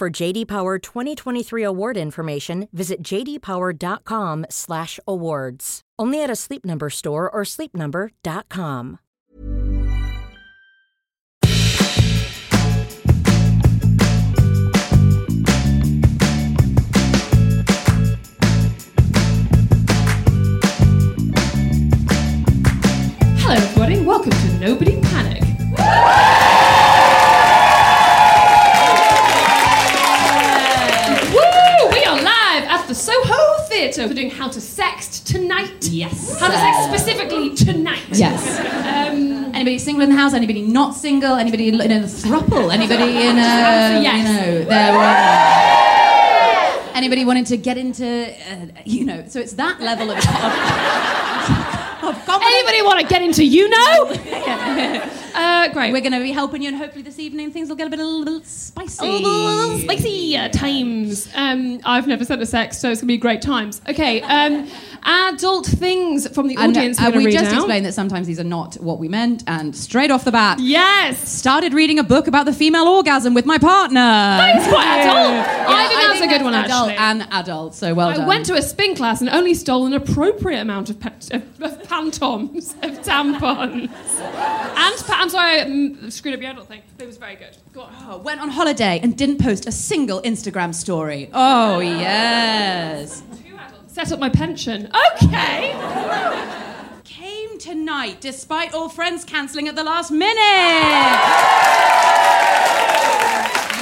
For JD Power 2023 award information, visit jdpower.com/awards. Only at a Sleep Number store or sleepnumber.com. Hello, everybody. Welcome to Nobody Panic. Theatre. We're doing How to Sext tonight. Yes. How to Sext specifically tonight. Yes. Um, Anybody single in the house? Anybody not single? Anybody in a thruple? Anybody in a Yes. you know there were anybody wanting to get into uh, you know? So it's that level of of, of anybody want to get into you know? uh, great. We're going to be helping you, and hopefully this evening things will get a bit a little spicy. A little spicy uh, times. Um, I've never sent a sex, so it's gonna be great times. Okay, um, adult things from the And, audience. uh, we're gonna we just out. explained that sometimes these are not what we meant, and straight off the bat, Yes, started reading a book about the female orgasm with my partner. That's quite adult. Yeah, I think that's a good one, adult actually. and adult. So well I done. went to a spin class and only stole an appropriate amount of, pe- of, of pantoms, of tampons. and pa- I'm sorry, I mm, screwed up your adult thing. It was very good. Go. Oh, went on holiday and didn't post a single Instagram story. Oh yes. Two adults. Set up my pension. Okay. Came tonight despite all friends cancelling at the last minute. yes,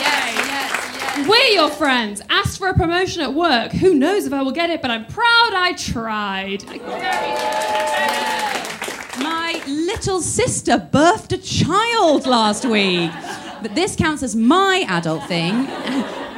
yes, yes. We're your friends. Asked for a promotion at work. Who knows if I will get it, but I'm proud I tried. Little sister birthed a child last week. But this counts as my adult thing,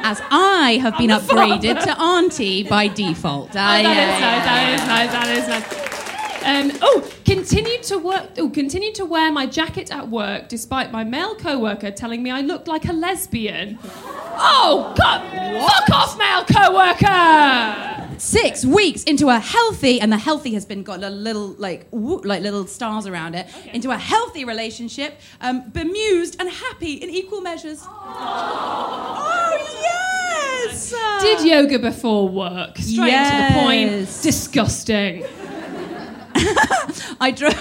as I have been upgraded father. to auntie by default. Oh, that is nice. That is nice. That is nice. Um, oh, continued to work. Oh, continued to wear my jacket at work despite my male coworker telling me I looked like a lesbian. Oh God! Fuck off, male coworker. Six weeks into a healthy, and the healthy has been got a little like woo, like little stars around it. Into a healthy relationship, um, bemused and happy in equal measures. Oh, yes! Did yoga before work. Straight to the point. Yes. Disgusting. I drove.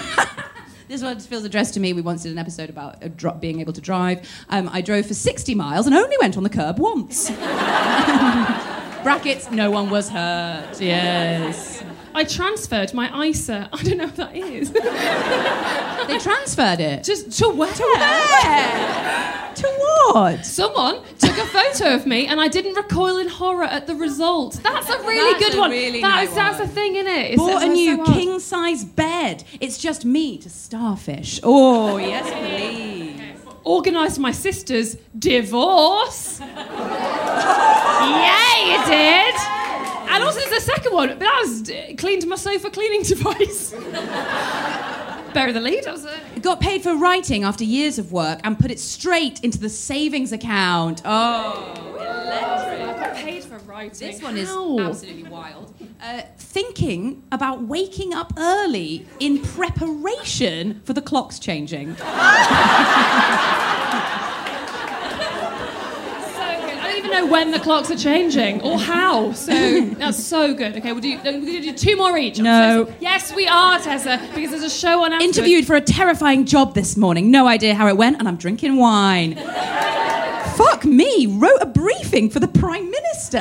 this one feels addressed to me. We once did an episode about a dro- being able to drive. Um, I drove for 60 miles and only went on the curb once. Brackets, no one was hurt. Yes. I transferred my ISA. I don't know what that is. They transferred it. Just to where? To where? to what? Someone took a photo of me and I didn't recoil in horror at the result. That's a really That's good a one. really That is- that's one. the thing, isn't it? Bought a new king size bed. It's just me to starfish. Oh, yes, please. Organised my sister's divorce. yeah, you did. And also, there's a second one, but that was uh, cleaned my sofa cleaning device. Bury the lead. That was it. Got paid for writing after years of work and put it straight into the savings account. Oh, electric. I got paid for writing. This one is absolutely wild. Uh, thinking about waking up early in preparation for the clocks changing. So good. I don't even know when the clocks are changing or how. So that's so good. Okay, we'll do, we're going to do two more each. I'm No. so- yes, we are, Tessa, because there's a show on afterwards. Interviewed for a terrifying job this morning. No idea how it went, and I'm drinking wine. fuck me, wrote a briefing for the Prime Minister.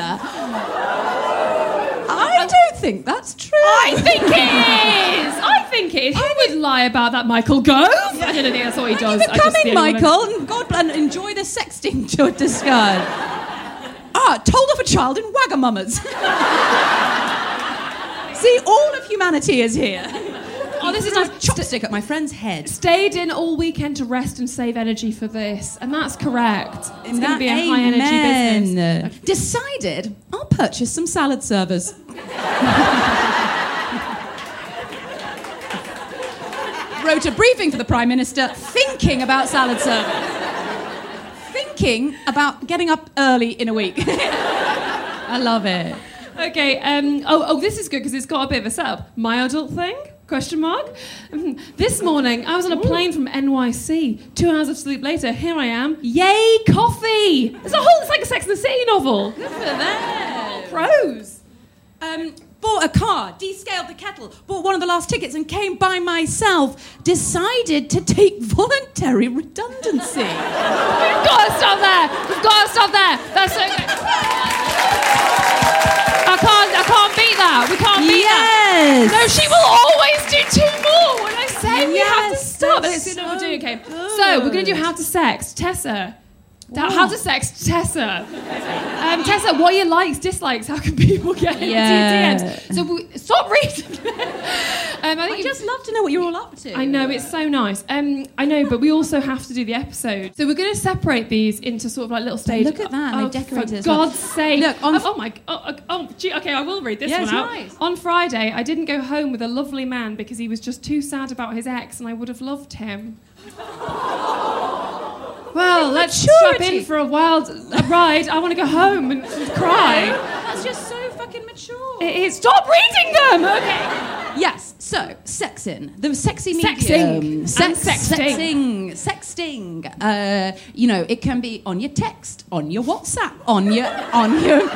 I don't think that's true. I think it is. I think it is. Who would lie about that, Michael Gove? I don't think that's what he does. I for just coming, the only one I- Michael, and God bless, and enjoy the sexting to discard. Ah, told off a child in Wagamamas. See, all of humanity is here. Oh, this is nice. chopstick at my friend's head. Stayed in all weekend to rest and save energy for this, and that's correct. It's going to be a high energy business. Decided I'll purchase some salad servers. Wrote a briefing for the Prime Minister thinking about salad servers. Thinking about getting up early in a week. I love it. Okay. Um, oh, oh, this is good because it's got a bit of a setup. My adult thing? Question mark. Mhm. This morning, I was on a plane from NYC. Two hours of sleep later, here I am. Yay, coffee! It's a whole. It's like a Sex and the City novel. Good for them. Pros. Um, bought a car, descaled the kettle, bought one of the last tickets and came by myself. Decided to take voluntary redundancy. We've got to stop there. We've got to stop there. That's so good. I can't. I can't beat that. We can't beat that. yes. No, she will always do two more when I say we have to stop. that's Let's do what we're so doing. Okay. So we're going to do good. how to sex. Tessa. Da- How to sex Tessa. Um, Tessa, what are your likes, dislikes? How can people get into Yeah. your DMs? So we, stop reading. um, I think I just love to know what you're all up to. I know it's so nice. Um, I know, but we also have to do the episode. So we're going to separate these into sort of like little stages. look at that, Oh, they decorate for as well. Sake! Look, on- oh, oh my. Oh, oh, oh, gee, okay, I will read this Yeah, one out. nice. On Friday, I didn't go home with a lovely man because he was just too sad about his ex, and I would have loved him. Well, let's strap Maturity. in for a wild ride. I want to go home and, and cry. That's just so fucking mature. It is. Stop reading them. Okay. Yes, so sexing, the sexy medium, sexing, sex, sexting. sexting, sexting. Uh, you know, it can be on your text, on your WhatsApp, on your on your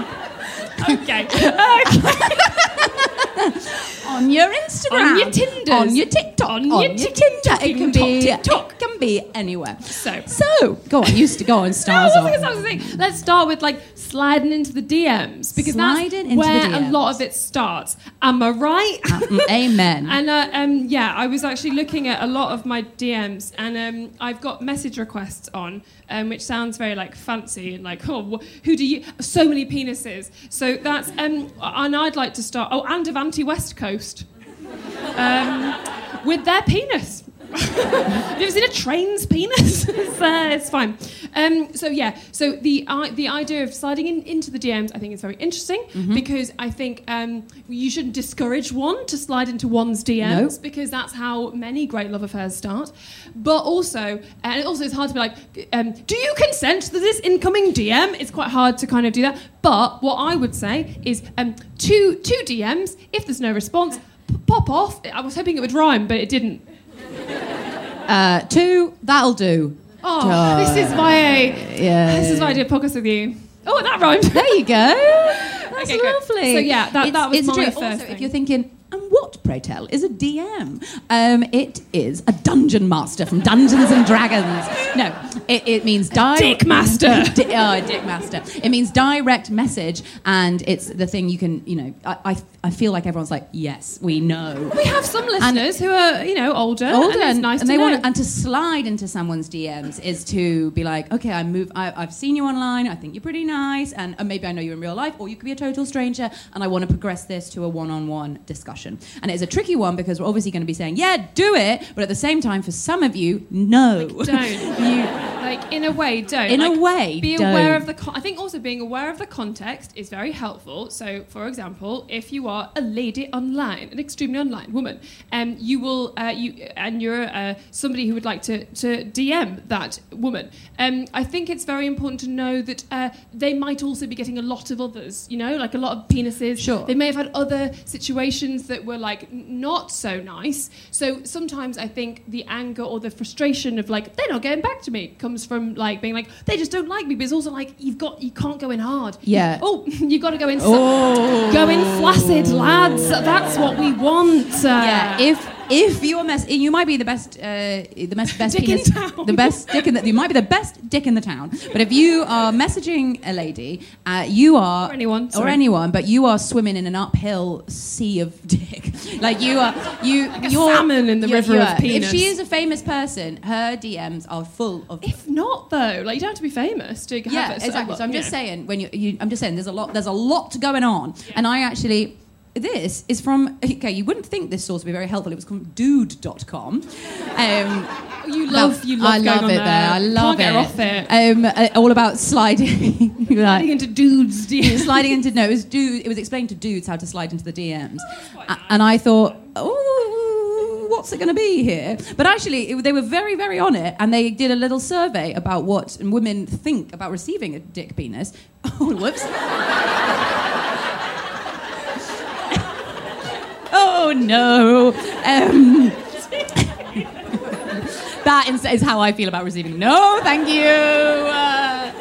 Okay. okay. on your Instagram, On your Tinder, on your TikTok, On on, your your Tinder. It can be TikTok. it can be anywhere. So. so go on. Used to go on No. I wasn't something. Let's start with like sliding into the DMs because Sliding that's where a lot of it starts. Am I right? Mm, Amen. and uh, um, yeah, I was actually looking at a lot of my DMs, and um, I've got message requests on, um, which sounds very like fancy and like, oh, wh- who do you? So many penises. So that's um, and I'd like to start. Oh, and West Coast, um, with their penis. Have you ever seen a train's penis? it's, uh, it's fine. Um, so yeah, so the uh, the idea of sliding in, into the DMs, I think is very interesting because I think um, you shouldn't discourage one to slide into one's DMs No. because that's how many great love affairs start. But also, and it also it's hard to be like, um, do you consent to this incoming DM? It's quite hard to kind of do that. But what I would say is um, two two DMs. If there's no response, p- pop off. I was hoping it would rhyme, but it didn't. Uh, two, that'll do. Oh, Duh. this is my Yeah. this is why I did a podcast with you. Oh, that rhymed. There you go. That's Okay, good. lovely. So, yeah, that- that was it's my true. first Also, thing. if you're thinking, what, pray tell, is a DM? Um, it is a dungeon master from Dungeons and Dragons. No, it, it means di- Dick master. Di- oh, dick master. It means direct message, and it's the thing you can, you know, I, I, I feel like everyone's like, yes, we know. We have some listeners who are, you know, older, older and nice and to they know. want and to slide into someone's DMs is to be like, okay, I move. I, I've seen you online. I think you're pretty nice, and, and maybe I know you in real life, or you could be a total stranger, and I want to progress this to a one-on-one discussion. And it's a tricky one because we're obviously going to be saying, yeah, do it, but at the same time, for some of you, no, don't. you, like in a way, don't. In a way, be aware don't. of the. Con- I think also being aware of the context is very helpful. So, for example, if you are a lady online, an extremely online woman, um, you will uh, you and you're uh, somebody who would like to to DM that woman. Um, I think it's very important to know that uh, they might also be getting a lot of others. You know, like a lot of penises. Sure. They may have had other situations that were like not so nice. So sometimes I think the anger or the frustration of like they're not getting back to me comes from like being like they just don't like me. But it's also like you've got you can't go in hard. Yeah. Oh, you've got to go in. Oh. Go in flaccid, lads. That's what we want. Uh, yeah. If if you're mess, you might be the best, uh, the best, best Dick in penis, town. the best dick in the, you might be the best dick in the town. But if you are messaging a lady, uh, you are Or anyone, or anyone, but you are swimming in an uphill sea of dick. Like you are, you, a you're salmon in the you're- river you of penis. If she is a famous person, her DMs are full of If not, though, like you don't have to be famous to have yeah, it. So, exactly. So I'm just know. saying when you, you, I'm just saying there's a lot, there's a lot going on, and I actually. This is from okay. You wouldn't think this source would be very helpful. It was from Dude.com. Um, You love, you love I going love on it there. there. I love Can't it. get off it. Um, uh, all about sliding, like, into dudes. DMs. sliding into no. It was dude. It was explained to dudes how to slide into the DMs, A- and I thought, oh, what's it going to be here? But actually, it, they were very, very on it, and they did a little survey about what women think about receiving a dick penis. Oh, whoops. Oh no. Um, that is, is how I feel about receiving. No, thank you. Uh,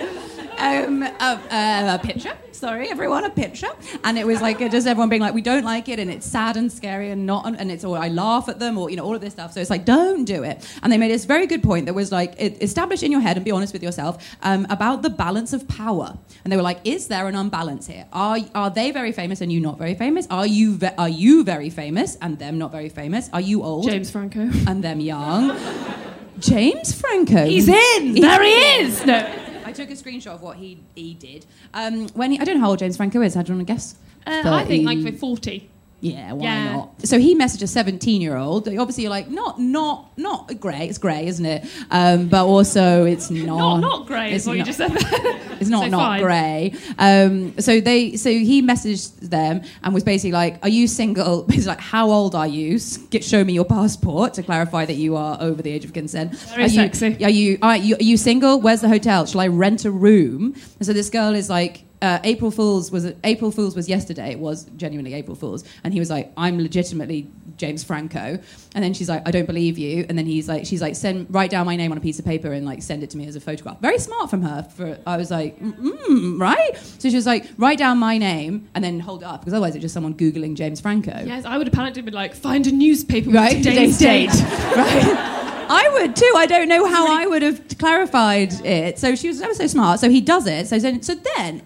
um, a, a, a picture. Sorry, everyone, a picture. And it was like just everyone being like, we don't like it, and it's sad and scary, and not, and it's or I laugh at them, or you know, all of this stuff. So it's like, don't do it. And they made this very good point that was like, establish in your head and be honest with yourself um, about the balance of power. And they were like, is there an unbalance here? Are are they very famous and you not very famous? Are you ve- are you very famous and them not very famous? Are you old James Franco. and them young? James Franco. He's in. There he is. No. I took a screenshot of what he he did. Um, when he, I don't know how old James Franco is. How do you want to guess? Uh, I think like 30. 40. Yeah, why Yeah. not? So he messaged a 17 year old. Obviously, you're like, not, not, not grey. It's grey, isn't it? Um, but also, it's not. Not not grey it's is what you not- just said. It's not So not grey. Um, so they, so he messaged them and was basically like, "Are you single?" He's like, "How old are you? Get show me your passport to clarify that you are over the age of consent." Very are you, sexy. Are you, are you are you single? Where's the hotel? Shall I rent a room? And so this girl is like. Uh, April Fools was April Fools was yesterday. It was genuinely April Fools, and he was like, "I'm legitimately James Franco," and then she's like, "I don't believe you," and then he's like, "She's like, send write down my name on a piece of paper and like send it to me as a photograph." Very smart from her. For I was like, mm, right. So she was like, "Write down my name and then hold it up because otherwise it's just someone googling James Franco." Yes, I would have panicked and been like, find a newspaper with Right, today's date. right. I would too. I don't know how I would have clarified it. So she was ever so smart. So he does it. So then, so then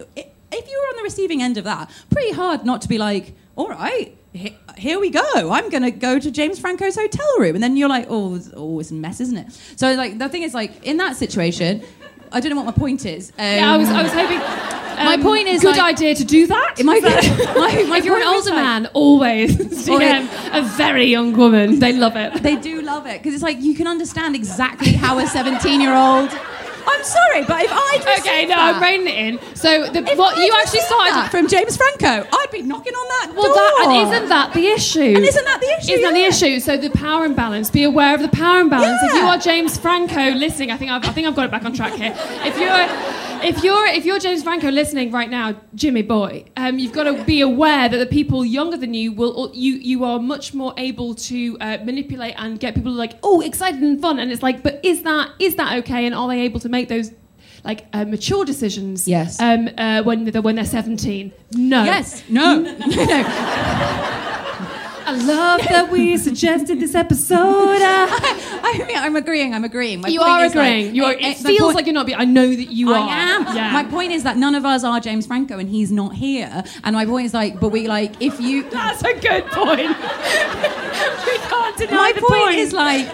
receiving end of that, pretty hard not to be like, all right, he- here we go. I'm going to go to James Franco's hotel room. And then you're like, oh, it's always a mess, isn't it? So like the thing is like in that situation, I don't know what my point is. Um, Yeah, I was, I was hoping. My um, point is, a good like- idea to do that. my, my, my if you're an older like, man, always DM a very young woman. They love it. They do love it because it's like you can understand exactly how a 17 year old. I'm sorry, but if I'd Okay, no, that, I'm reining it in. So the, what I'd you actually started from James Franco, I'd be knocking on that Well, door. that and isn't that the issue? And isn't that the issue? Isn't that the issue? So the power imbalance. Be aware of the power imbalance. If you are James Franco listening, I think I've, I think I've got it back on track here. If you're if you're if you're James Franco listening right now, Jimmy boy, um, you've got to be aware that the people younger than you will you you are much more able to uh, manipulate and get people like oh excited and fun. And it's like, but is that is that okay? And are they able to make those? Like uh, mature decisions, Yes. Um, uh, when they're when they're seventeen, no. Yes. No. no. I love that we suggested this episode. Uh, I mean, I'm agreeing. I'm agreeing. My you are is, like, agreeing. you are, eh, it feels point- like you're not. Being, I know that you I are. I am. Yeah. My point is that none of us are James Franco, and he's not here. And my point is like, but we like if you. That's a good point. we can't deny My the point, point. is like,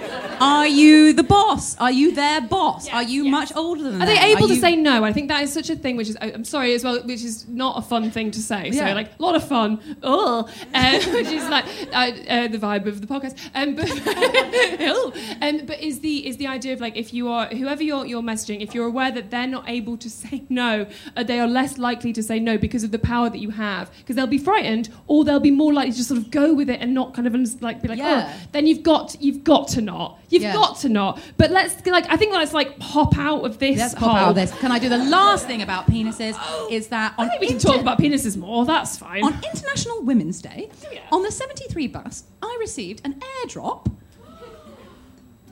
are you the boss? Are you their boss? Yes, are you yes. much older than them? Are they them? able to you- say no? I think that is such a thing, which is I'm sorry as well, which is not a fun thing to say. So like a lot of fun, oh, uh, which is like uh, uh, the vibe of the podcast. Um, but um, but is the is the idea of like if you are whoever you're you're messaging, if you're aware that they're not able to say no, uh, they are less likely to say no because of the power that you have, because they'll be frightened, or they'll be more likely to just sort of go with it and not kind of like be like, Yeah. oh, then you've got you've got to not, you've Yeah. got to not. But let's like I think let's like hop out of this. Let's pop hole. out of this. Can I do the last thing about penises? Is that I on think we can inter- talk about penises more. That's fine. on International Women's Day, Oh, yeah. on the 73 bus, I received an airdrop.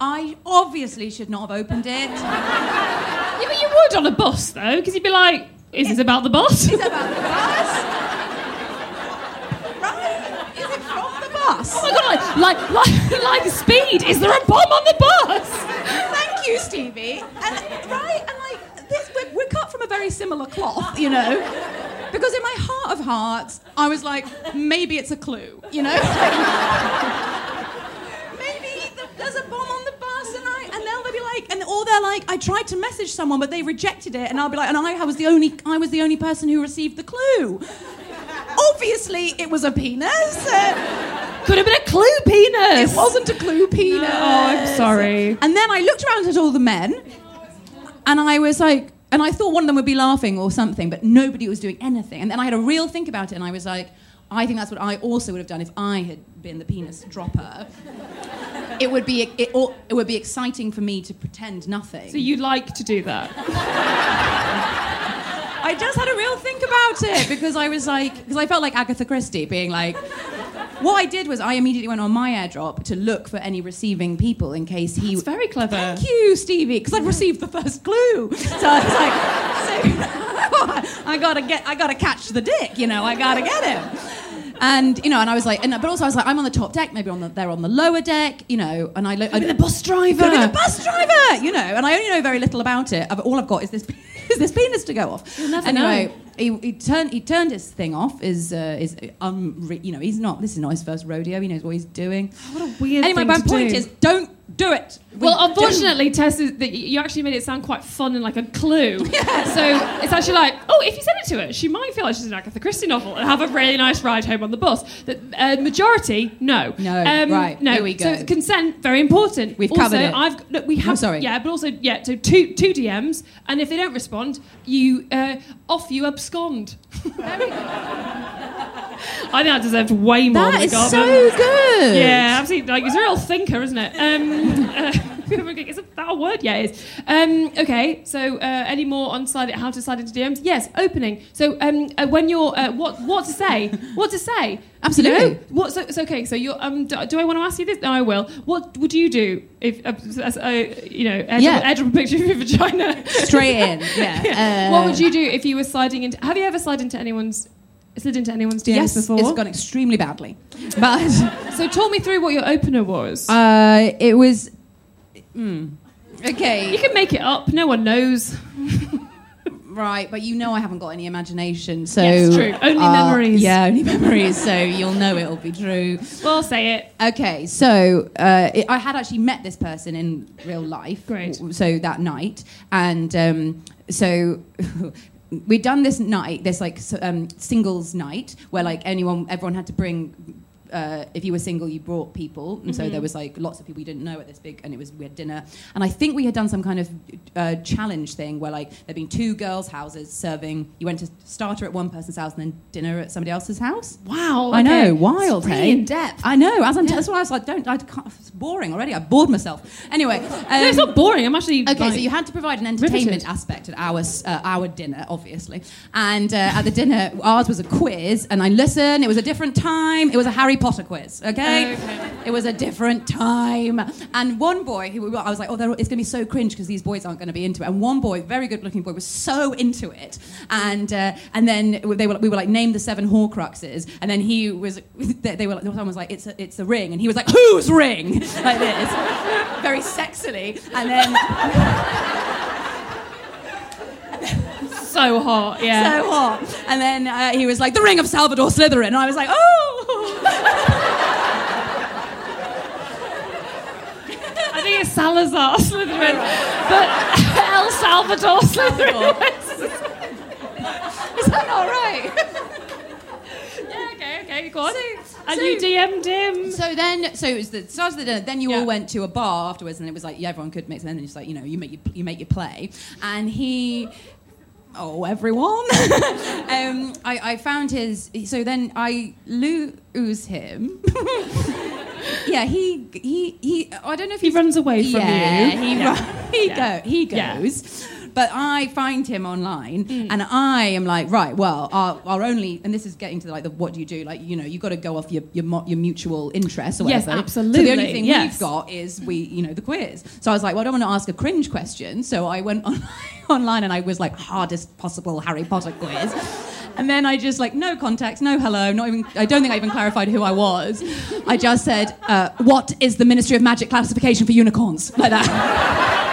I obviously should not have opened it. yeah, but you would on a bus though, because you'd be like, "Is this about the bus?" Is it about the bus? Right? Is it from the bus? Oh my god, like, like, like, like speed. Is there a bomb on the bus? Thank you, Stevie. And right, and like this, we're, we're cut from a very similar cloth, you know. Because in my heart of hearts, I was like, maybe it's a clue, you know. maybe th- there's a bomb on the bus, and I, and they'll be like, and or they're like, I tried to message someone, but they rejected it, and I'll be like, and I was the only, I was the only person who received the clue. Obviously, it was a penis. Uh, Could have been a clue penis. it wasn't a clue penis. Oh, I'm sorry. And then I looked around at all the men, and I was like, and I thought one of them would be laughing or something, but nobody was doing anything. And then I had a real think about it, and I was like, I think that's what I also would have done if I had been the penis dropper. It would be it, or- it would be exciting for me to pretend nothing. So you like to do that? I just had a real think about it because I was like, because I felt like Agatha Christie being like, what I did was I immediately went on my airdrop to look for any receiving people in case he. It's very clever. Thank you, Stevie, because I'd received the first clue. So I was like, so I gotta get, I gotta catch the dick, you know, I gotta get him. And you know, and I was like, and, but also I was like, I'm on the top deck, maybe on the, they're on the lower deck, you know, and I look. Maybe the bus driver. Could have the bus driver, you know, and I only know very little about it. I've- All I've got is this is this penis to go off. You'll never anyway, know. he, he turned he turned his thing off. Is uh, is um you know he's not this is not his first rodeo. He knows what he's doing. What a weird Anyway, my point do. is don't do it. We Well, unfortunately, Tess, is that you actually made it sound quite fun and like a clue. So it's actually like, oh, if you send it to her, she might feel like she's in an Agatha Christie novel and have a really nice ride home on the bus. The uh, majority, no. Um, No, right, No. here we go. So consent, very important. We've also, covered it. I've look, we have. sorry. Yeah, but also yeah. So two two DMs, and if they don't respond, you uh, off you abscond. I think I deserved way more that is so good. Yeah, absolutely. Like, he's a real thinker, isn't it? Um, is that a word? Yeah, it is. Um, okay, so uh, any more on slide, how to slide into DMs? Yes, opening. So um, uh, when you're, uh, what what to say? What to say? Absolutely. You know? What? So, so okay. So you're. Um, do, do I want to ask you this? No, I will. What would you do if, uh, as, uh, you know, edge, Yeah. edge a picture of your vagina? Straight in. Yeah. Uh, what would you do if you were sliding into? Have you ever slid into anyone's? Slid into anyone's DMs Yes, before? it's gone extremely badly, but. So talk me through what your opener was. Uh, it was. Mm, okay. You can make it up. No one knows. Right, but you know I haven't got any imagination, so Yes, true. Only uh, memories. Yeah, only memories. So you'll know it'll be true. Well, say it. Okay, so uh, it, I had actually met this person in real life. Great. w- So that night, and um, so. We'd done this night, this like um, singles night, where like anyone, everyone had to bring. Uh, if you were single, you brought people, and so Mm-hmm. there was like lots of people we didn't know at this big, and it was we had dinner, and I think we had done some kind of uh, challenge thing where like there'd been two girls' houses serving. You went to starter at one person's house and then dinner at somebody else's house. Wow. I know, wild, really hey? in depth. I know. As I'm, that's why I was like, don't. I can't, it's boring already. I bored myself. Anyway, no, it's um, not boring. I'm actually. Okay, like, so you had to provide an entertainment riveted. aspect at our uh, our dinner, obviously. And uh, at the dinner, ours was a quiz, and I listened. It was a different time. It was a Harry Potter quiz. Okay, Okay. it was a different time. And one boy, who I was like, oh, it's going to be so cringe because these boys aren't going to be into it. And one boy, very good-looking boy, was so into it. And uh, and then they were we were like, name the seven Horcruxes, and then he was they, they were like, someone was like, it's a, it's a ring, and he was like, whose ring? like this, very sexily, and then. so hot. Yeah. so hot. And then uh, he was like, the ring of Salvador Slytherin. And I was like, oh. I think it's Salazar Slytherin, but El Salvador Slytherin. Is that not right? yeah. Okay. Okay. Go on. So- and so- you DM'd him. So then, so it was the start of the dinner. Then you Yeah. all went to a bar afterwards, and it was like yeah, everyone could mix. And then it's like you know, you make your, you make your play, and he. Oh, everyone! um, I, I found his. So then I lose him. yeah, he he he. I don't know if He runs away from yeah, you. He Yeah. ru- he Yeah. go he Yeah. But I find him online, Mm. and I am like, right, well, our, our only, and this is getting to like the what do you do? Like, you know, you got to go off your your, your mutual interests or whatever. Yes, whatever. So absolutely, the only thing yes. we've got is we, you know, the quiz. So I was like, well, I don't want to ask a cringe question. So I went on, online and I was like, hardest possible Harry Potter quiz. And then I just like no context, no hello, not even. I don't think I even clarified who I was. I just said, uh, "What is the Ministry of Magic classification for unicorns?" Like that.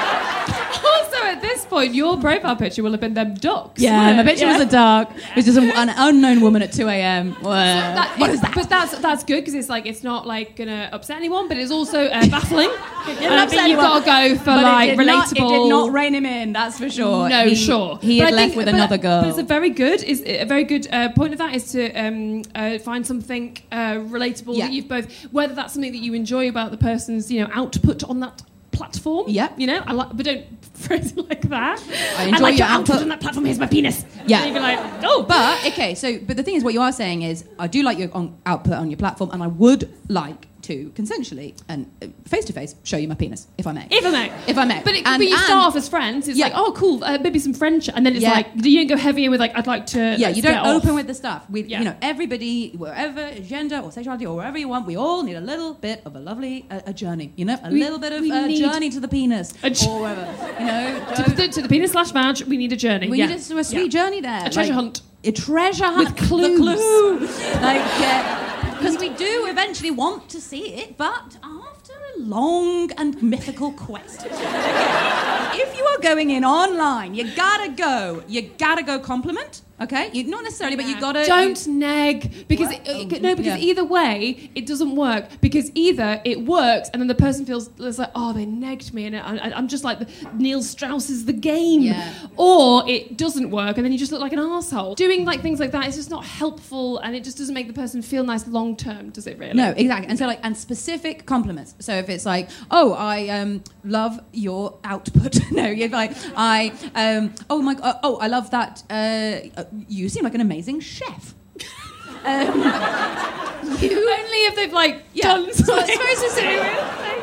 Also, at this point, your profile picture will have been them ducks. Yeah, my picture Yeah. was a duck. It was just an unknown woman at 2 a.m. Well, That- what is that? But that's that's good because it's like it's not like gonna upset anyone, but it's also uh, baffling. didn't Uh, upset you've got to go for But like it did Not, relatable. it did not rein him in, that's for sure. No, He- sure. He had left think- with but- another girl. But it's a very good is a very good uh, point of that is to um, uh, find something uh, relatable Yeah. that you've both whether that's something that you enjoy about the person's you know output on that platform. Yeah. You know, I like, but don't it like that. I enjoy like your your output output. on that platform. Here's my penis. Yeah. And you'd be like, oh, But okay, so but the thing is, what you are saying is, I do like your on, output on your platform, and I would like to consensually and face to face show you my penis, if I may. If I may. If I may. But, it, And- but you start off as friends. It's Yeah. like, oh, cool, uh, maybe some friendship. And then it's Yeah. like, you don't go heavier with, like, I'd like to. Yeah, you don't get off. open with the stuff. We, Yeah. you know, everybody, wherever gender or sexuality or wherever you want, we all need a little bit of a lovely uh, a journey. You know, a We- little bit of a journey to the penis A j- or wherever. You know, To, the, to the penis slash vag, we need a journey. we need a, a sweet Yeah. There. A treasure like- hunt. A treasure hunt With clues. The clue. like, uh, because we do eventually want to see it, but after a long and mythical quest. if you are going in online, you gotta go. You gotta go compliment. Okay, you, not necessarily, but you gotta. Don't nag because it, it- Oh, no, because yeah. either way it doesn't work. Because either it works and then the person feels it's like oh they nagged me and I, I'm just like the, Neil Strauss is the game, Yeah. or it doesn't work and then you just look like an asshole. Doing like things like that is just not helpful and it just doesn't make the person feel nice long term. Does it really? No, exactly. And so like and specific compliments. So if it's like, oh, I um, love your output. no, you're like, I um, oh my uh, oh, I love that. Uh, you seem like an amazing chef. um, you Only if they've like yeah. done So something. it's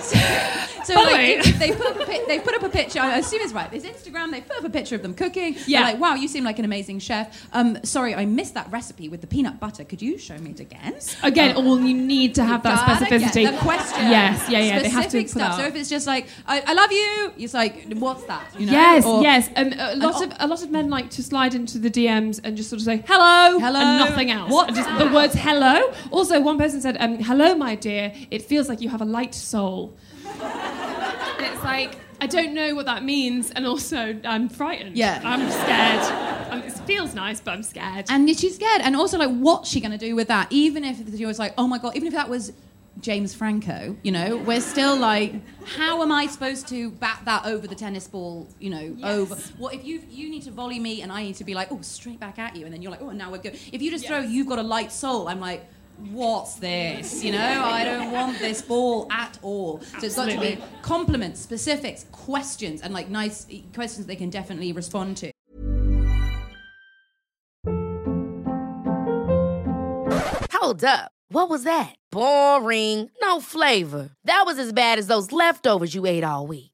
specific. So like, way- if, if they put up a pi- they put up a picture. I assume it's right. There's Instagram. They put up a picture of them cooking. They're Yeah. like, wow, you seem like an amazing chef. Um, sorry, I missed that recipe with the peanut butter. Could you show me it again? Again, all you need to have that specificity. The question. Yes, yeah, yeah. They have to Specific stuff. So if it's just like, I, I love you, it's like, what's that? You know? Yes, Or- yes. Um, a lot of a lot of men like to slide into the DMs and just sort of say hello, Hello. and nothing else. What? Just the words hello. Also, one person said, um, "Hello, my dear. It feels like you have a light soul." And it's like I don't know what that means, and also I'm frightened. Yeah. I'm scared. Um, it feels nice, but I'm scared. And she's scared. And also, like, what's she going to do with that? Even if she was like, oh my God, even if that was James Franco, you know, we're still like, how am I supposed to bat that over the tennis ball, you know, over? What if you you need to volley me and I need to be like, oh, straight back at you? And then you're like, oh, now we're good. If you just throw, you've got a light soul, I'm like, What's this? You know, I don't want this ball at all. So it's got to be compliments, specifics, questions, and like nice questions they can definitely respond to. Hold up. What was that? Boring. No flavor. That was as bad as those leftovers you ate all week.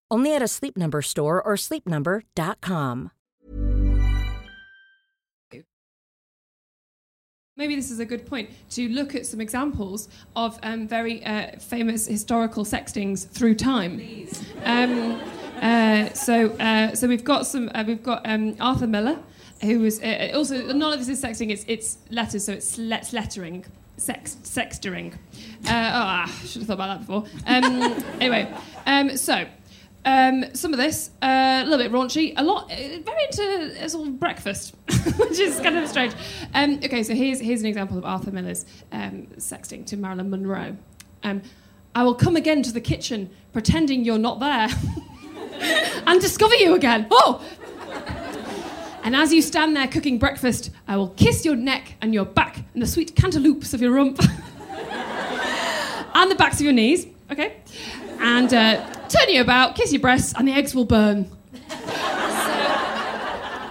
Only at a Sleep Number store or sleepnumber.com. maybe this is a good point to look at some examples of um, very uh, famous historical sextings through time. Um, uh, so, uh, so we've got some. Uh, we've got um, Arthur Miller, who was uh, also none of this is sexting. It's it's letters, so it's let- lettering, sex sextering. Uh, oh, ah, should have thought about that before. Um, anyway, um, so. Um, some of this, uh, a little bit raunchy, a lot, uh, very into uh, sort of breakfast, which is kind of strange. Um, okay, so here's, here's an example of Arthur Miller's um, sexting to Marilyn Monroe. Um, I will come again to the kitchen, pretending you're not there, and discover you again. Oh! And as you stand there cooking breakfast, I will kiss your neck and your back and the sweet cantaloupes of your rump and the backs of your knees. Okay? And uh, turn you about, kiss your breasts, and the eggs will burn. So,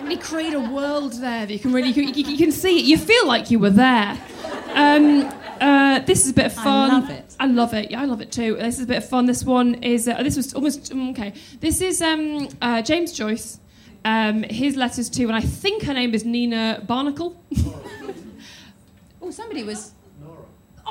really create a world there that you can really, you, you- you can see it. You feel like you were there. Um, uh, this is a bit of fun. I love it. I love it. Yeah, I love it too. This is a bit of fun. This one is. Uh, this was almost mm, okay. This is um, uh, James Joyce. Um, his letters to, and I think her name is Nina Barnacle. Oh, somebody was.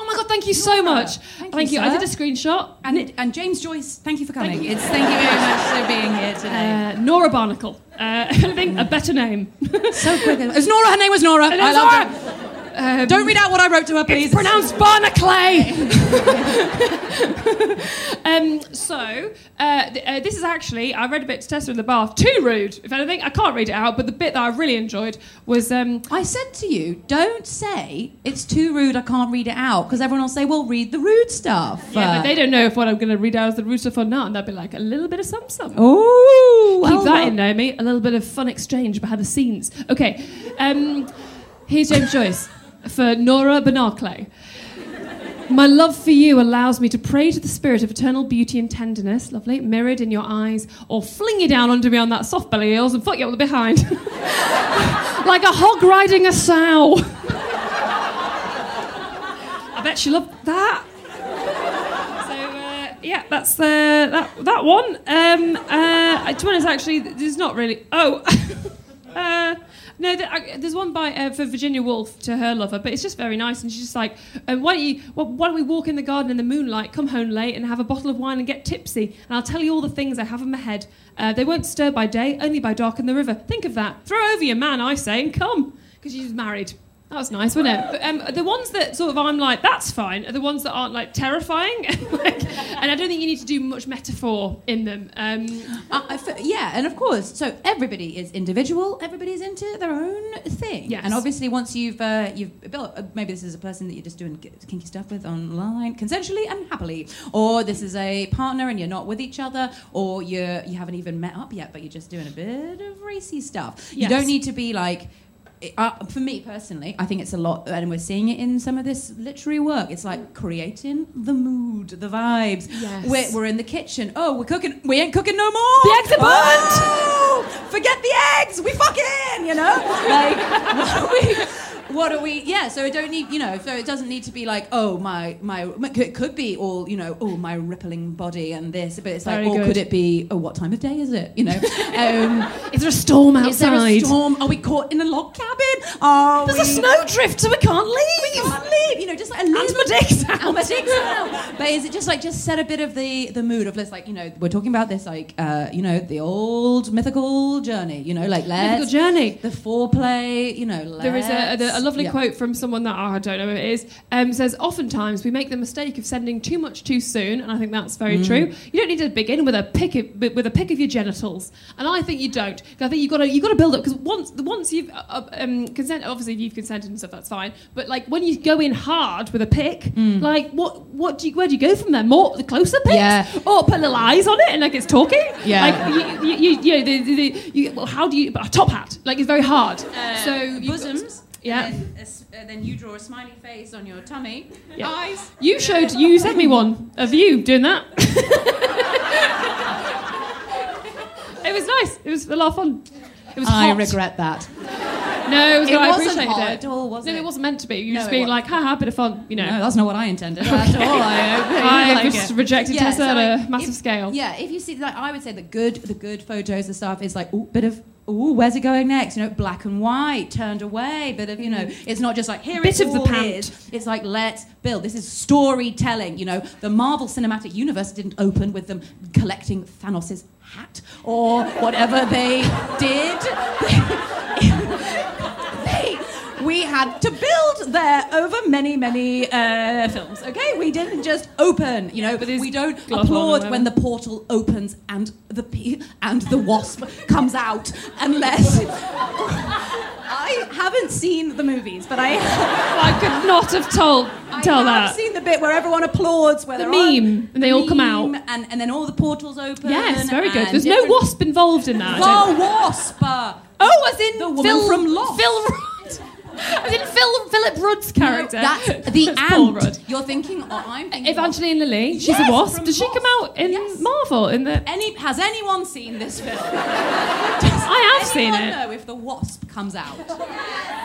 Oh my god! Thank you so much. Thank you, I did a screenshot. And, and James Joyce, thank you for coming. Thank you. It's thank you very much for being here today. Uh, Nora Barnacle. Uh, I think a better name. so quick. It was Nora. Her name was Nora. I Nora. loved it. Um, Don't read out what I wrote to her, please. It's pronounced Barnaclay. um, so, uh, th- uh, this is actually, I read a bit to Tessa in the bath. Too rude, if anything. I can't read it out, but the bit that I really enjoyed was. Um, I said to you, don't say it's too rude. I can't read it out because everyone will say, "Well, read the rude stuff." yeah, Uh, but they don't know if what I'm going to read out is the rude stuff or not, and they'll be like, a little bit of some some. Oh, Keep well, that well. in, Naomi. A little bit of fun exchange behind the scenes. Okay, um, here's James Joyce for Nora Barnaclay. My love for you allows me to pray to the spirit of eternal beauty and tenderness, lovely, mirrored in your eyes, or fling you down under me on that soft belly heels and fuck you up the behind. like a hog riding a sow. I bet she loved that. So uh, yeah, that's uh, that that one. Um, uh, honest, actually, there's not really. Oh, uh, no, there, I, there's one by uh, for Virginia Woolf to her lover, but it's just very nice, and she's just like, um, why don't you? Why don't we walk in the garden in the moonlight, come home late, and have a bottle of wine and get tipsy, and I'll tell you all the things I have in my head. Uh, they won't stir by day, only by dark in the river. Think of that. Throw over your man, I say, and come, because she's married. That was nice, wasn't it? Um, the ones that sort of I'm like, that's fine, are the ones that aren't like terrifying. like, and I don't think you need to do much metaphor in them. Um, Uh, yeah, and of course, so everybody is individual. Everybody's into their own thing. Yes. And obviously, once you've uh, you've built, uh, maybe this is a person that you're just doing ki- kinky stuff with online, consensually and happily, or this is a partner and you're not with each other, or you you haven't even met up yet, but you're just doing a bit of racy stuff. You don't need to be like. Uh, for me personally, I think it's a lot, and we're seeing it in some of this literary work. It's like creating the mood, the vibes. Yes. We're, we're in the kitchen. Oh, we're cooking. We ain't cooking no more. The eggs are burnt. Oh, forget the eggs. We fucking, you know, like we? What are we? Yeah. So it don't need, you know. So it doesn't need to be like, oh my my. It could be all, you know, oh my rippling body and this, but it's like, Very or could it be? Oh, what time of day is it? You know. Um, is there a storm outside? is there a storm? Are we caught in a log cabin? Are There's we? a snowdrift, so we can't leave. We can't leave. You know, just like a little. And my dick's out. And my dick's out. But is it just like just set a bit of the the mood of let's like you know we're talking about this like uh, you know the old mythical journey. You know, like let's Mythical journey. the foreplay. You know, let's, There is a, a, a lovely yeah. quote from someone that oh, I don't know who it is. Um, says, "Oftentimes we make the mistake of sending too much too soon," and I think that's very Mm. true. You don't need to begin with a pick of, with a pick of your genitals, and I think you don't. I think you've got to you got to build up because once once you've uh, uh, um, consent, obviously if you've consented and stuff, that's fine. But like when you go in hard with a pick, Mm. like what what do you where do you go from there? More the closer picks, Yeah. or put little eyes on it and like it's talking, Yeah. Like you you, you, you know the, the, the you, well, how do you a top hat like it's very hard. so you've got- bosoms. Yeah. And then, a uh, then you draw a smiley face on your tummy. Yeah. Eyes. You showed, you sent me one of you doing that. it was nice. It was a lot of fun. It was I hot. regret that. No, it was It good. I wasn't appreciated hot it. at all, was no, it? it wasn't meant to be. You No, just being like, haha, bit of fun, you know. No, that's not what I intended at all. I, I like just it. rejected Tessa so at a massive if- scale. Yeah, if you see, like, I would say the good, the good photos and stuff is like, ooh, bit of, ooh, where's it going next? You know, black and white, turned away, bit of, you know, mm. it's not just like here Bit it of the all pant. is. It's like let's build. This is storytelling. You know, the Marvel Cinematic Universe didn't open with them collecting Thanos' hat or whatever they did. had to build there over many, many uh, films. Okay, we didn't just open. You know, But we don't glove on or applaud when the portal opens and the and the wasp comes out, unless. I haven't seen the movies, but I, I could not have told tell that. I have that. seen the bit where everyone applauds, where The they're on- meme, and they the all come out. meme, and, and then all the portals open. Yes, very good. and There's no different- wasp involved in that. I don't- The wasp. Oh, as in The woman Phil, from Lost. Phil. As in Phil, Philip Rudd's character. That's the That's Paul. Rudd. You're thinking, oh, I'm thinking. Evangeline Lilly, she's Yes, a wasp. Does she come out in Yes. Marvel? In the Any, has anyone seen this film? I have seen anyone it. know if the wasp comes out?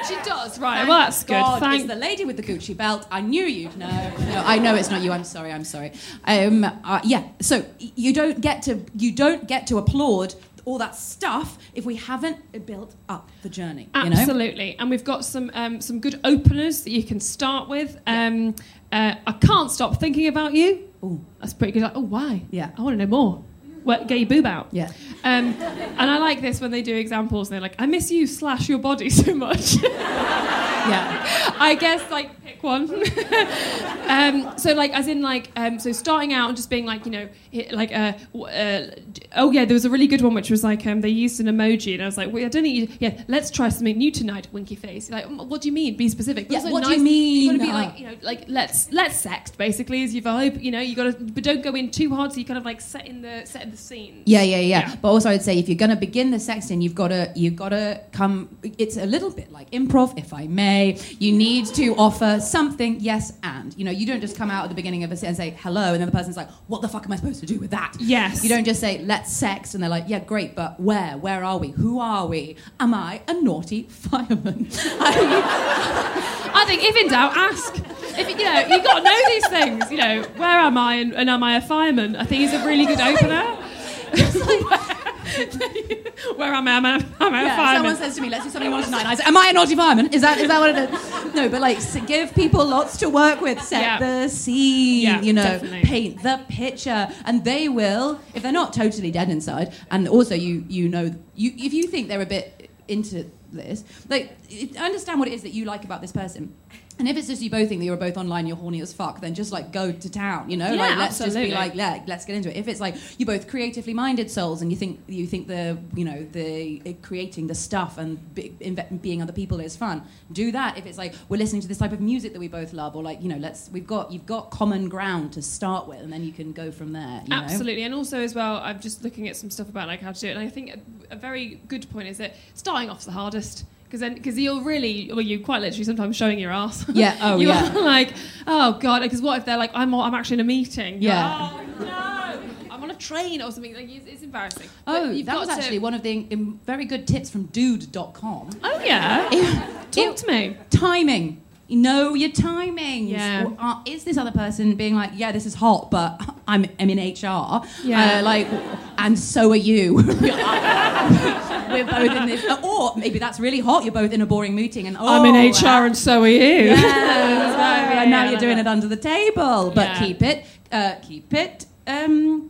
She does, right? Thank well, that's good. God, Thank. It's the lady with the Gucci belt. I knew you'd know. No, I know it's not you. I'm sorry. I'm sorry. Um, uh, yeah. So you don't get to you don't get to applaud all that stuff if we haven't built up the journey. You know? Absolutely, and we've got some um, some good openers that you can start with. Um, uh, I can't stop thinking about you. Ooh. That's pretty good. Like, oh, why? Yeah. I want to know more. Well, get your boob out. Yeah. Um, and I like this when they do examples. And they're like, "I miss you slash your body so much." Yeah. I guess like pick one. um, so like as in like um, so starting out and just being like you know like uh, uh, oh yeah there was a really good one which was like um, they used an emoji and I was like well, I don't think you, yeah let's try something new tonight winky face like "Mm, what do you mean be specific Yeah, also what do you nice- you gotta mean? be like you know like let's let's sext basically is your vibe you know you gotta but don't go in too hard so you kind of like set in the set in the scene Yeah, yeah, yeah, Yeah. But also, I'd say if you're going to begin the sexting, you've got to you've got to come. It's a little bit like improv, if I may. You need to offer something, yes, and you know, you don't just come out at the beginning of a set and say hello, and then the person's like, "What the fuck am I supposed to do with that?" Yes. You don't just say let's sex, and they're like, "Yeah, great, but where? Where are we? Who are we? Am I a naughty fireman?" I- I think if in doubt, ask. If you know, you've got to know these things. You know, where am I and, and am I a fireman? I think is a really good opener. where am I? Am I, am I a Yeah, fireman? someone says to me, "Let's do something naughty tonight." I say, "Am I a naughty fireman? Is that is that what it is?" No, but like give people lots to work with. Set Yeah. the scene. Yeah, you know, definitely. paint the picture, and they will if they're not totally dead inside. And also, you you know, you if you think they're a bit into this, like understand what it is that you like about this person. And if it's just you both think that you're both online, you're horny as fuck, then just like go to town, you know? Yeah, like let's absolutely. just be like, yeah, let's get into it. If it's like you're both creatively minded souls and you think you think the you know the uh, creating the stuff and be, inve- being other people is fun, do that. If it's like we're listening to this type of music that we both love, or like you know, let's we've got you've got common ground to start with, and then you can go from there. You know? Absolutely, and also as well, I'm just looking at some stuff about like how to do it, and I think a, a very good point is that starting off's the hardest because then because you're really well, you quite literally sometimes showing your ass. Yeah, oh, you yeah. are like, oh god, because what if they're like, I'm I'm actually in a meeting. You're Yeah. like, oh no, I'm on a train or something. Like it's, it's embarrassing. Oh, you've that got was to- actually one of the um, very good tips from dude.com. Oh yeah, talk to me. timing. You know your timings. Yeah. Or, uh, is this other person being like, yeah, this is hot, but I'm, I'm in HR. Yeah. Uh, like, and so are you. We're both in this. Or maybe that's really hot. You're both in a boring meeting, and oh, I'm in HR and so are you. Yeah, and now you're doing it under the table. But keep it, uh, keep it, um,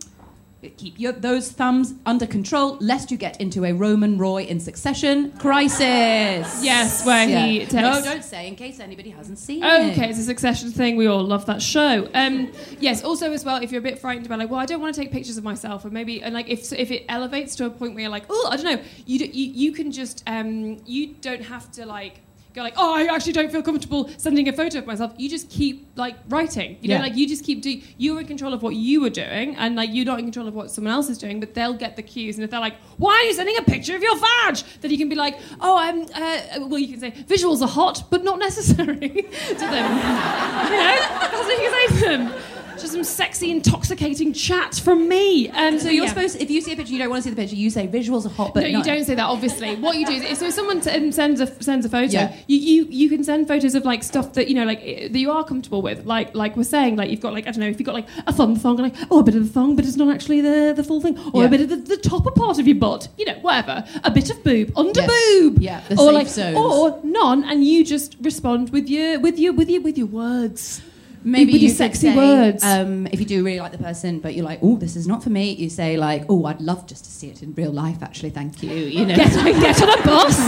keep your, those thumbs under control, lest you get into a Roman Roy in Succession crisis. Yes, where he takes- No, don't say in case anybody hasn't seen it. Okay, it's a succession thing. We all love that show. Um, yes. Also, as well, if you're a bit frightened about like, well, I don't want to take pictures of myself, or maybe, and like, if if it elevates to a point where you're like, oh, I don't know, you do, you, you can just um, you don't have to like go like, oh, I actually don't feel comfortable sending a photo of myself. You just keep like writing. You know, like you just keep doing. You're in control of what you were doing, and like you're not in control of what someone else is doing. But they'll get the cues, and if they're like, why are you sending a picture of your vag? Then you can be like, oh, I'm. Uh, well, you can say visuals are hot, but not necessary to them. you know, that's what you can say to them. Just some sexy, intoxicating chat from me. Um, So you're yeah. supposed, if you see a picture, you don't want to see the picture. You say visuals are hot, but no, you not- don't say that. Obviously, what you do is, so if someone um, sends a sends a photo, Yeah. you, you you can send photos of like stuff that you know, like eh, that you are comfortable with. Like like we're saying, like you've got like I don't know, if you've got like a thumb thong, like oh a bit of the thong, but it's not actually the the full thing, or Yeah. a bit of the, the topper part of your butt, you know, whatever, a bit of boob, under Yes. boob, Yeah, the or like zones. or none, and you just respond with your with your with your with your words. Maybe you your sexy say, words. Um, if you do really like the person, but you're like, oh, this is not for me. You say like, oh, I'd love just to see it in real life. Actually, thank you. You know. Get, get on a bus.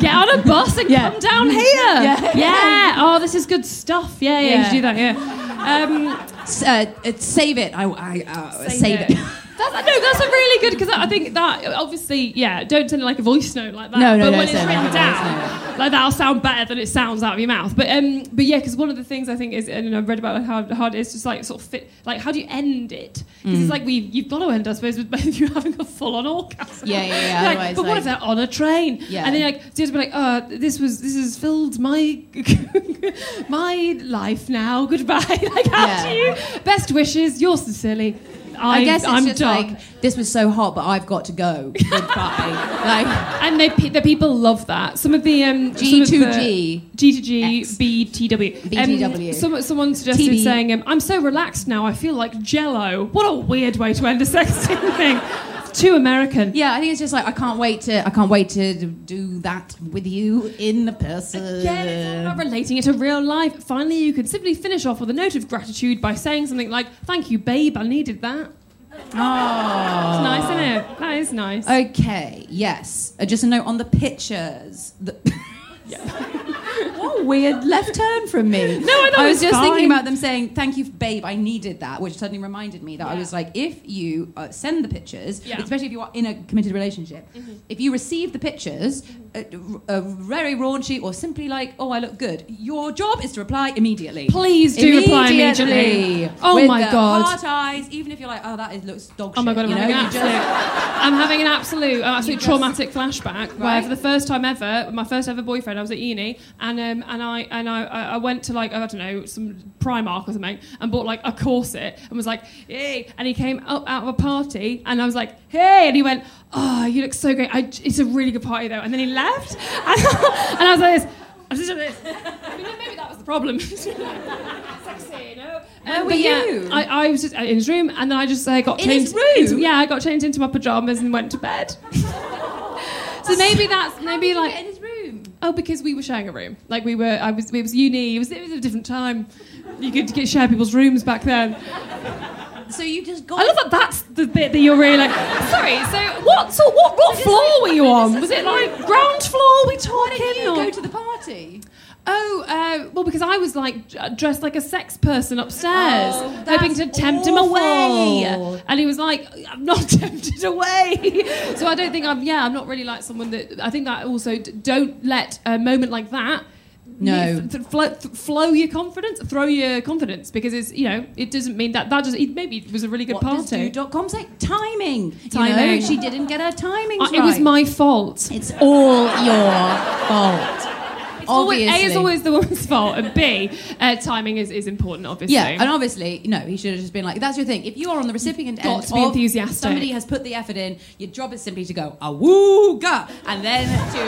Get on a bus and Yeah. come down here. Yeah. Yeah. Oh, this is good stuff. Yeah, yeah. You Yeah. should do that. Yeah. Um, uh, uh, save it. I, I uh, save, it. That's, no, that's a really good because I think that obviously, yeah. Don't send it like a voice note like that. No, no, but don't when it's written down, like that'll sound better than it sounds out of your mouth. But um, but yeah, because one of the things I think is, and I've read about like how hard it is just like sort of fit, like how do you end it? Because Mm. it's like we you've got to end, I suppose, with both of you having a full on orgasm. Yeah, yeah, yeah, Like, but what like- if they're on a train? Yeah. And then like so you have to be like, oh, this was this has filled my my life now. Goodbye. like how Yeah. do you? Best wishes. Yours sincerely. I guess it's I'm just done. like this was so hot, but I've got to go. Goodbye. like And they, the people love that. Some of the um, G2G. some of the- G2G, X. BTW. BTW. Um, some, someone suggested TB. saying, um, "I'm so relaxed now. I feel like Jello." What a weird way to end a sexting thing. Too American. yeah, I think it's just like I can't wait to I can't wait to do that with you in person. Again, it's all about relating it to real life. Finally, you can simply finish off with a note of gratitude by saying something like, "Thank you, babe. I needed that." It's Oh. nice, isn't it? That is nice. Okay, yes. Uh, just a note on the pictures. The what weird left turn from me. No, I I was was just fine. thinking about them saying, "Thank you, babe. I needed that," which suddenly reminded me that I was like, if you uh, send the pictures, Yeah. Mm-hmm. especially if you are in a committed relationship, if you receive the pictures, uh, uh, very raunchy or simply like, "Oh, I look good," your job is to reply immediately. Please do reply immediately. Oh With my God. Heart eyes, even if you're like, "Oh, that is, looks dog Oh my shit," god, I'm having, know, absolute, I'm having an absolute, absolute just- traumatic flashback where for the first time ever, my first ever boyfriend, I was at uni, and um, and I and I, I went to like I don't know some Primark or something and bought like a corset and was like, hey, and he came up out of a party and I was like, hey, and he went, oh, you look so great. I, it's a really good party though, and then he left, and, and I was like this. I was just like this. I mean, maybe that was the problem. Sexy, you know. Where Um, were but yeah, you? I, I was just in his room, and then I just uh, got In his changed. room? into- yeah, I got changed into my pajamas and went to bed. so maybe that's maybe like in his room. Oh, because we were sharing a room. Like we were, I was. It was uni. It was, it was a different time. You could get share people's rooms back then. So you just got. I love that. That's the bit that you're really like. Sorry. So what? So what? What floor were you on? Was it like ground floor? We Why talking? did you or- go party? Oh, uh, well, because I was like dressed like a sex person upstairs, Oh, hoping to tempt him away. And he was like, "I'm not tempted away." so I don't think I'm. Yeah, I'm not really like someone that. I think that also don't let a moment like that. No. th- th- flow, th- flow your confidence, throw your confidence, because it's you know it doesn't mean that that just it maybe it was a really good What party. do.com say? Timing. You Timing. know, she didn't get her timing Uh, right. It was my fault. It's all your fault. Always- Obviously. A is always the woman's fault, and B, uh, timing is, is important, obviously. Yeah, and obviously, no, he should have just been like, that's your thing. If you are on the recipient Got end to be of enthusiastic. somebody has put the effort in, your job is simply to go, awooga, and then to,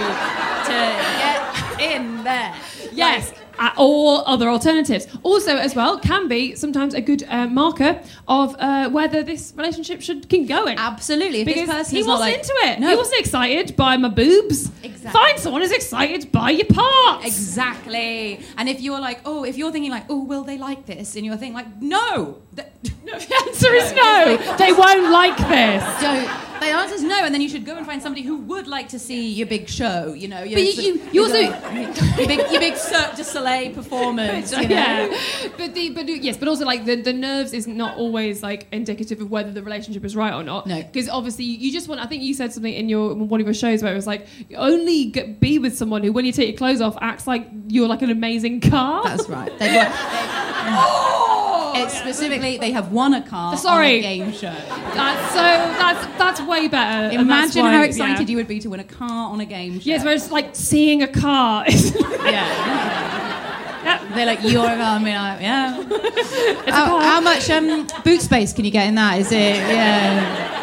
to get in there. Yes. Or other alternatives. Also, as well, can be sometimes a good uh, marker of uh, whether this relationship should keep going. Absolutely. If because this person he wasn't like, into it. No. He wasn't excited by my boobs. Exactly. Find someone who's excited by your parts. Exactly. And if you're like, oh, if you're thinking like, oh, will they like this? And you're thinking like, no. Th- No, the answer is no. They won't like this. Don't. The answer is no, and then you should go and find somebody who would like to see your big show. You know, your, But you- you- you also- your big, your big Cirque du Soleil performance. You know? Yeah, but the but yes, but also like the, the nerves is not always like indicative of whether the relationship is right or not. No. because obviously you just want. I think you said something in your one of your shows where it was like only get, be with someone who, when you take your clothes off, acts like you're like an amazing car. That's right. They've got, oh, it's specifically they have won a car Sorry. on a game show. That's so that's that's way better. and that's Imagine why- how excited yeah. you would be to win a car on a game show. Yes, whereas like seeing a car. is- yeah. They're like, you're a car. I mean, like, yeah. how, how much um, boot space can you get in that? Is it, yeah.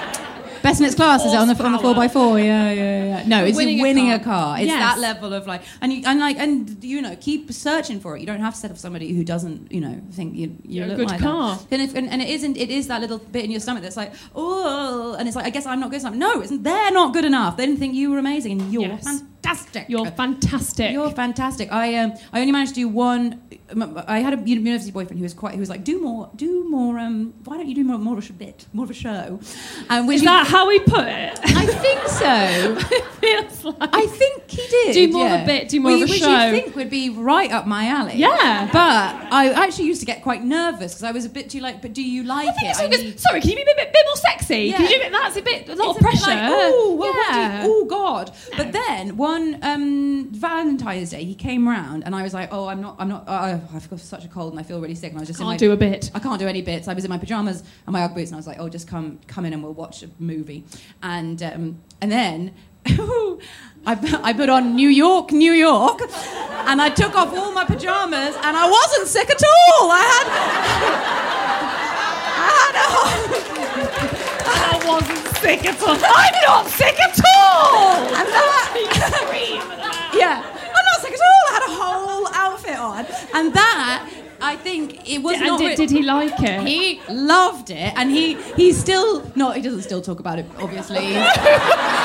Best in its class, is it on the on the four x four? Yeah, yeah, yeah. No, it's Winning winning, a a car. car. It's Yes. that level of like, and you and like, and you know, keep searching for it. You don't have to set up somebody who doesn't, you know, think you you You're a good like car. That. And, if, and and it isn't. It is that little bit in your stomach that's like, oh, and it's like, I guess I'm not good enough. No, it's, they're not good enough. They didn't think you were amazing, and you're Yes. fantastic. You're fantastic. You're fantastic. I um, I only managed to do one. um, I had a university boyfriend who was quite. Who was like, do more, do more. Um, why don't you do more, more of a bit, more of a show? And Is you- that how we put it? I think so. it feels like. I think he did. Do more of a bit, do more Which- of a which show. you think would be right up my alley. Yeah. But I actually used to get quite nervous because I was a bit too like. But do you like I think it? it's I because, need- sorry, can you be a bit, bit more sexy? Yeah. Can you do it? That's a bit, a lot It's of a pressure. Like, oh, well, what do you- yeah. oh God! But then one um, Valentine's Day, he came round, and I was like, "Oh, I'm not, I'm not. Uh, I've got such a cold, and I feel really sick." And I was just in Can't my, do a bit. I can't do any bits. I was in my pajamas and my UGG boots, and I was like, "Oh, just come, come in, and we'll watch a movie." And um, and then. I, put- I put on New York, New York, and I took off all my pajamas, and I wasn't sick at all. I had, I had a I wasn't sick at all. I'm not sick at all. And that, yeah, I'm not sick at all. I had a whole outfit on, and that I think it was And not. did, did he like it? He loved it, and he he's still not. He doesn't still talk about it, obviously.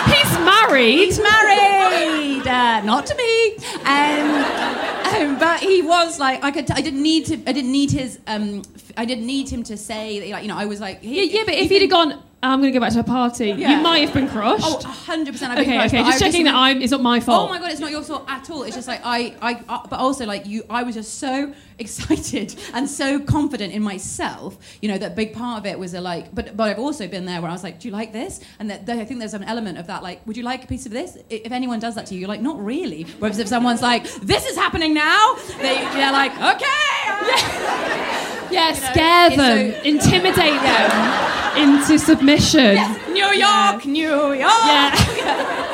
He's married. He's married, uh, not to me. Um, um, but he was like, I could. T- I didn't need to. I didn't need his. Um, f- I didn't need him to say that. Like, you know, I was like, Yeah, yeah, but if he'd have gone, I'm going to go back to a party, Yeah. you might have been crushed. Oh, 100 percent. I've been okay, crushed, okay, just checking that I'm. It's not my fault. Oh my god, it's not your fault at all. It's just like I, I, uh, but also like you, I was just so excited and so confident in myself. You know that big part of it was a like, but but I've also been there where I was like, do you like this? And that, that I think there's an element of that like, would you like a piece of this? If anyone does that to you, you're like, not really. Whereas if someone's like, this is happening now, they, they're like, okay. Yeah, know, scare them, so- intimidate them into submission. New York, New York. Yeah.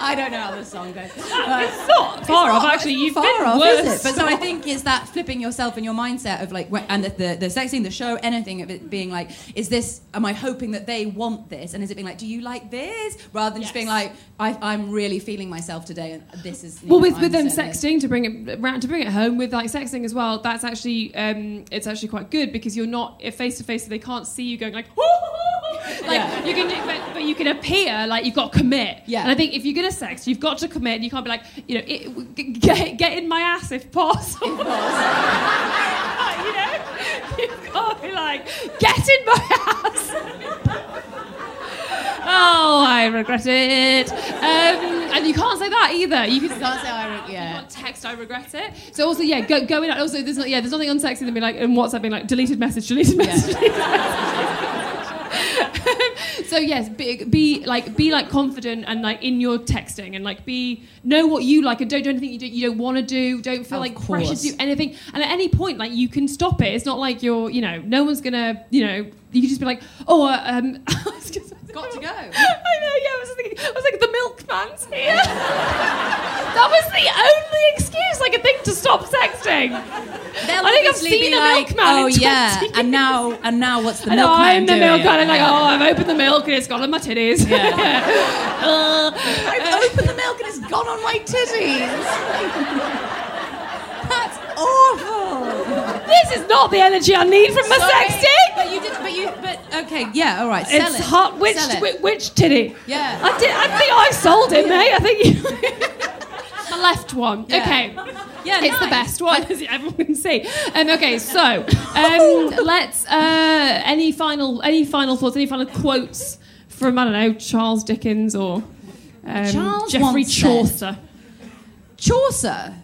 I don't know how this song goes. it's not far off, actually. You've far been off, worse. But so I think it's that flipping yourself and your mindset of like, and the, the, the sex scene, the show, anything of it being like, is this, am I hoping that they want this? And is it being like, do you like this? Rather than just being like, I, I'm really feeling myself today and this is. well, know, with, I'm with them this. sexting to bring it to bring it home with like sexting as well. That's actually um, it's actually quite good because you're not face to face, so they can't see you going like like Yeah. you can, do, but, but you can appear like you've got to commit. Yeah. And I think if you're gonna sex, you've got to commit. And you can't be like you know it, get get in my ass if possible. you know, you've got to be like get in my ass. Oh, I regret it. Um, and you can't say that either. You can Can't say I re- you yeah. can't text. I regret it. So also, yeah, go, going out. Also, there's not, yeah, there's nothing unsexy than being like in WhatsApp being like deleted message, deleted message. deleted message. so yes, be, be like be like confident and like in your texting and like be know what you like and don't do anything you, do, you don't want to do. Don't feel Of like pressure course. to do anything. And at any point, like you can stop it. It's not like you're you know no one's gonna you know you can just be like oh uh, um. Got to go. I know, yeah. I was thinking, I was like, the milkman's here. that was the only excuse like I could think to stop sexting. They'll I think I've seen a like, milkman Oh 20 yeah, years. and now and now what's the know, milkman I'm the doing? milkman. I'm like, oh, I've opened the milk and it's gone on my titties. Uh, I've opened the milk and it's gone on my titties. That's awful. This is not the energy I need from my Sorry, sexting. But you did. But you. But okay. Yeah. All right. Sell It's it. hot. Which, Sell it. which titty? Yeah. I did. I think I sold it, mate. I think you. the left one. Yeah. Okay. Yeah, it's the best one, as everyone can see. Um, okay, so um, let's. Uh, any final, any final thoughts? Any final quotes from I don't know Charles Dickens or um, Charles Geoffrey Chaucer? Chaucer.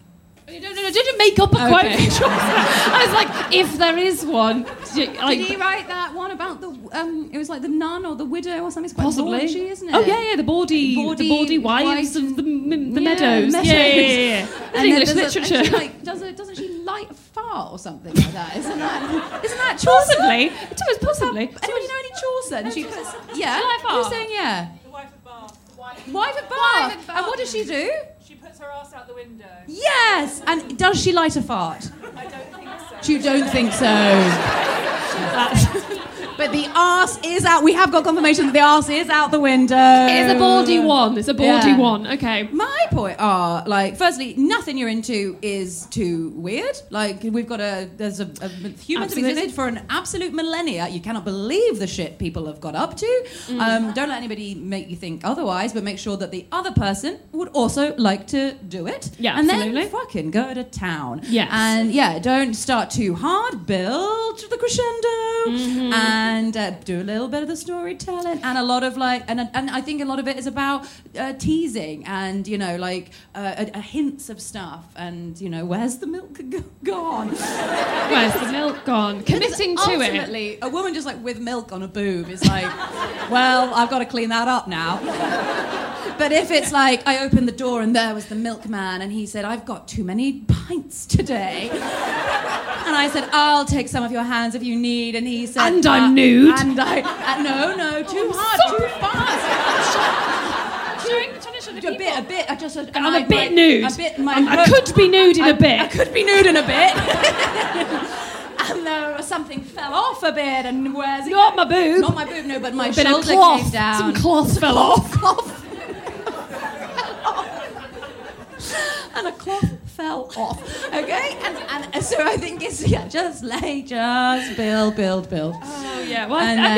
No, no, no, didn't make up a quote Okay. from Chaucer. I was like, if there is one, like, Did he write that one about the? Um, it was like the nun or the widow or something. It's quite Possibly, raunchy, isn't it? Oh yeah, yeah, the bawdy, Bawdy the bawdy wives wives of the, m- the Yeah, meadows. meadows. Yeah, yeah, yeah. yeah. And English there's a- and literature. she, like, does it, doesn't she light a fart or something like that? Isn't that? Isn't that Chaucer? possibly, it was possibly. Anybody know any Chaucer? And she puts, yeah. Light a fart? Who's saying yeah? The wife of Bath. Wife at Bath. Wife at Bath. And what does she do? Puts her ass out the window. Yes! And does she light a fart? I don't think so. You don't think so. but the arse is out. We have got confirmation that the arse is out the window. It's a baldy one. It's a baldy Yeah. one. Okay. My point are like, firstly, nothing you're into is too weird. Like we've got a there's a, a humans have Absolutely. existed for an absolute millennia. You cannot believe the shit people have got up to. Mm. Um, don't let anybody make you think otherwise, but make sure that the other person would also like to do it. Yeah, and absolutely. then fucking go to town. Yes. and yeah, don't start too hard. Build to the crescendo, Mm-hmm. and uh, do a little bit of the storytelling, and a lot of like, and and I think a lot of it is about uh, teasing and you know like uh, a, a hints of stuff, and you know where's the milk go- gone? Where's the milk gone? Committing to it. Ultimately, a woman just like with milk on a boob is like, well, I've got to clean that up now. But if it's like I opened the door and there was the milkman and he said, I've got too many pints today. And I said, I'll take some of your hands if you need. And he said, And I'm "Uh, nude." And I, uh, no, no, too hard, too fast. Showing, trying to the A bit, a bit. I just, and I'm I- a bit my- nude. A bit. My I could be nude in a I- bit. I could be nude in a bit. and there something fell off a bit, and where's it? Not my boob. Not my boob, no, but my bit of shoulder cloth. came down. Some cloth fell off. Cloth. and a cloth fell off. Okay, and, and so I think it's yeah, just lay, just build, build, build. Oh yeah. Well, And I- then-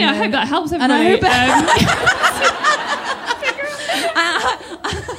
yeah, I hope that helps And I hope- Um,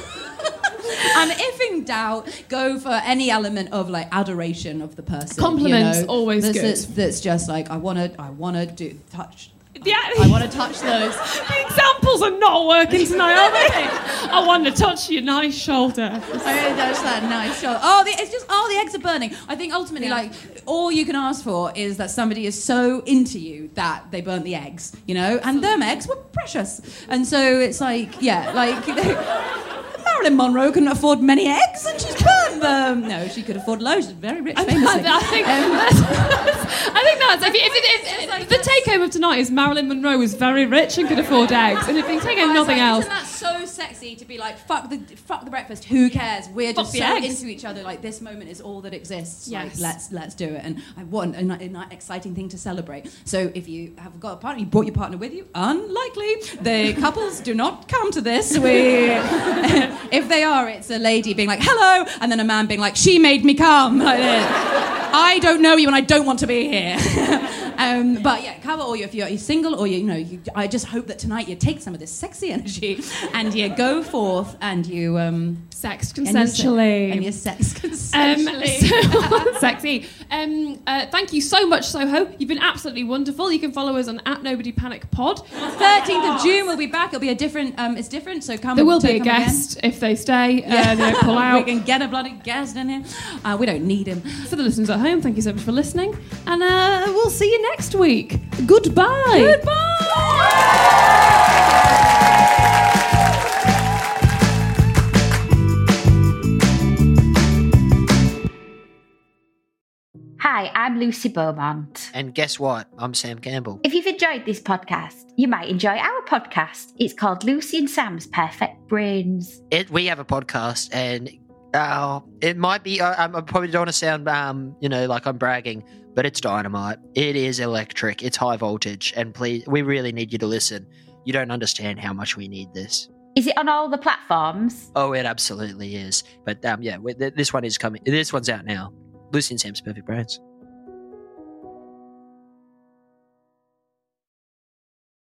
and if in doubt, go for any element of like adoration of the person. Compliments, you know? always that's, good. That's, that's just like I want to, I want to do touch. Yeah. I want to touch those. the examples are not working tonight, are they? I want to touch your nice shoulder. I really touch that nice shoulder. Oh, the, it's just oh, the eggs are burning. I think ultimately, Yeah. like all you can ask for is that somebody is so into you that they burnt the eggs, you know, and them eggs were precious, and so it's like yeah, like. Marilyn Monroe couldn't afford many eggs, and she's burnt them. No, she could afford loads. She's very rich, I, famously. I think Um, that's, I think that's if, if, if, if, the take home of tonight is Marilyn Monroe was very rich and could afford eggs, and if you take home nothing like, else, Isn't that so sexy to be like, fuck the fuck the breakfast? Who cares? We're just so eggs. into each other. Like this moment is all that exists. Yes. Like let's let's do it. And I want an, ni- a ni- exciting thing to celebrate. So if you have got a partner, you brought your partner with you. Unlikely. The couples do not come to this. We, if they are, it's a lady being like, hello, and then a man being like, she made me come. Like. I don't know you and I don't want to be here. um, but yeah, cover all your, if you're, you're single or you, you know, you, I just hope that tonight you take some of this sexy energy and you go forth and you um, sex consensually. and you sex Um, so- sexy. Um, uh, thank you so much, Soho. You've been absolutely wonderful. You can follow us on at Nobody Panic Pod. 13th of June, we'll be back. It'll be a different, um, it's different, so come There will be a come again. guest if they stay. Uh, they pull we out. can get a bloody guest in here. Uh, we don't need him. For the listeners at home, thank you so much for listening, and uh, we'll see you next week. Goodbye. Hi, I'm Lucy Beaumont. And guess what? I'm Sam Campbell. If you've enjoyed this podcast, you might enjoy our podcast. It's called Lucy and Sam's Perfect Brains. It, we have a podcast, and uh, it might be. I, I probably don't want to sound, um, you know, like I'm bragging, but it's dynamite. It is electric. It's high voltage, and please, we really need you to listen. You don't understand how much we need this. Is it on all the platforms? Oh, it absolutely is. But um, yeah, this one is coming. This one's out now. Lucy and Sam's Perfect Brains.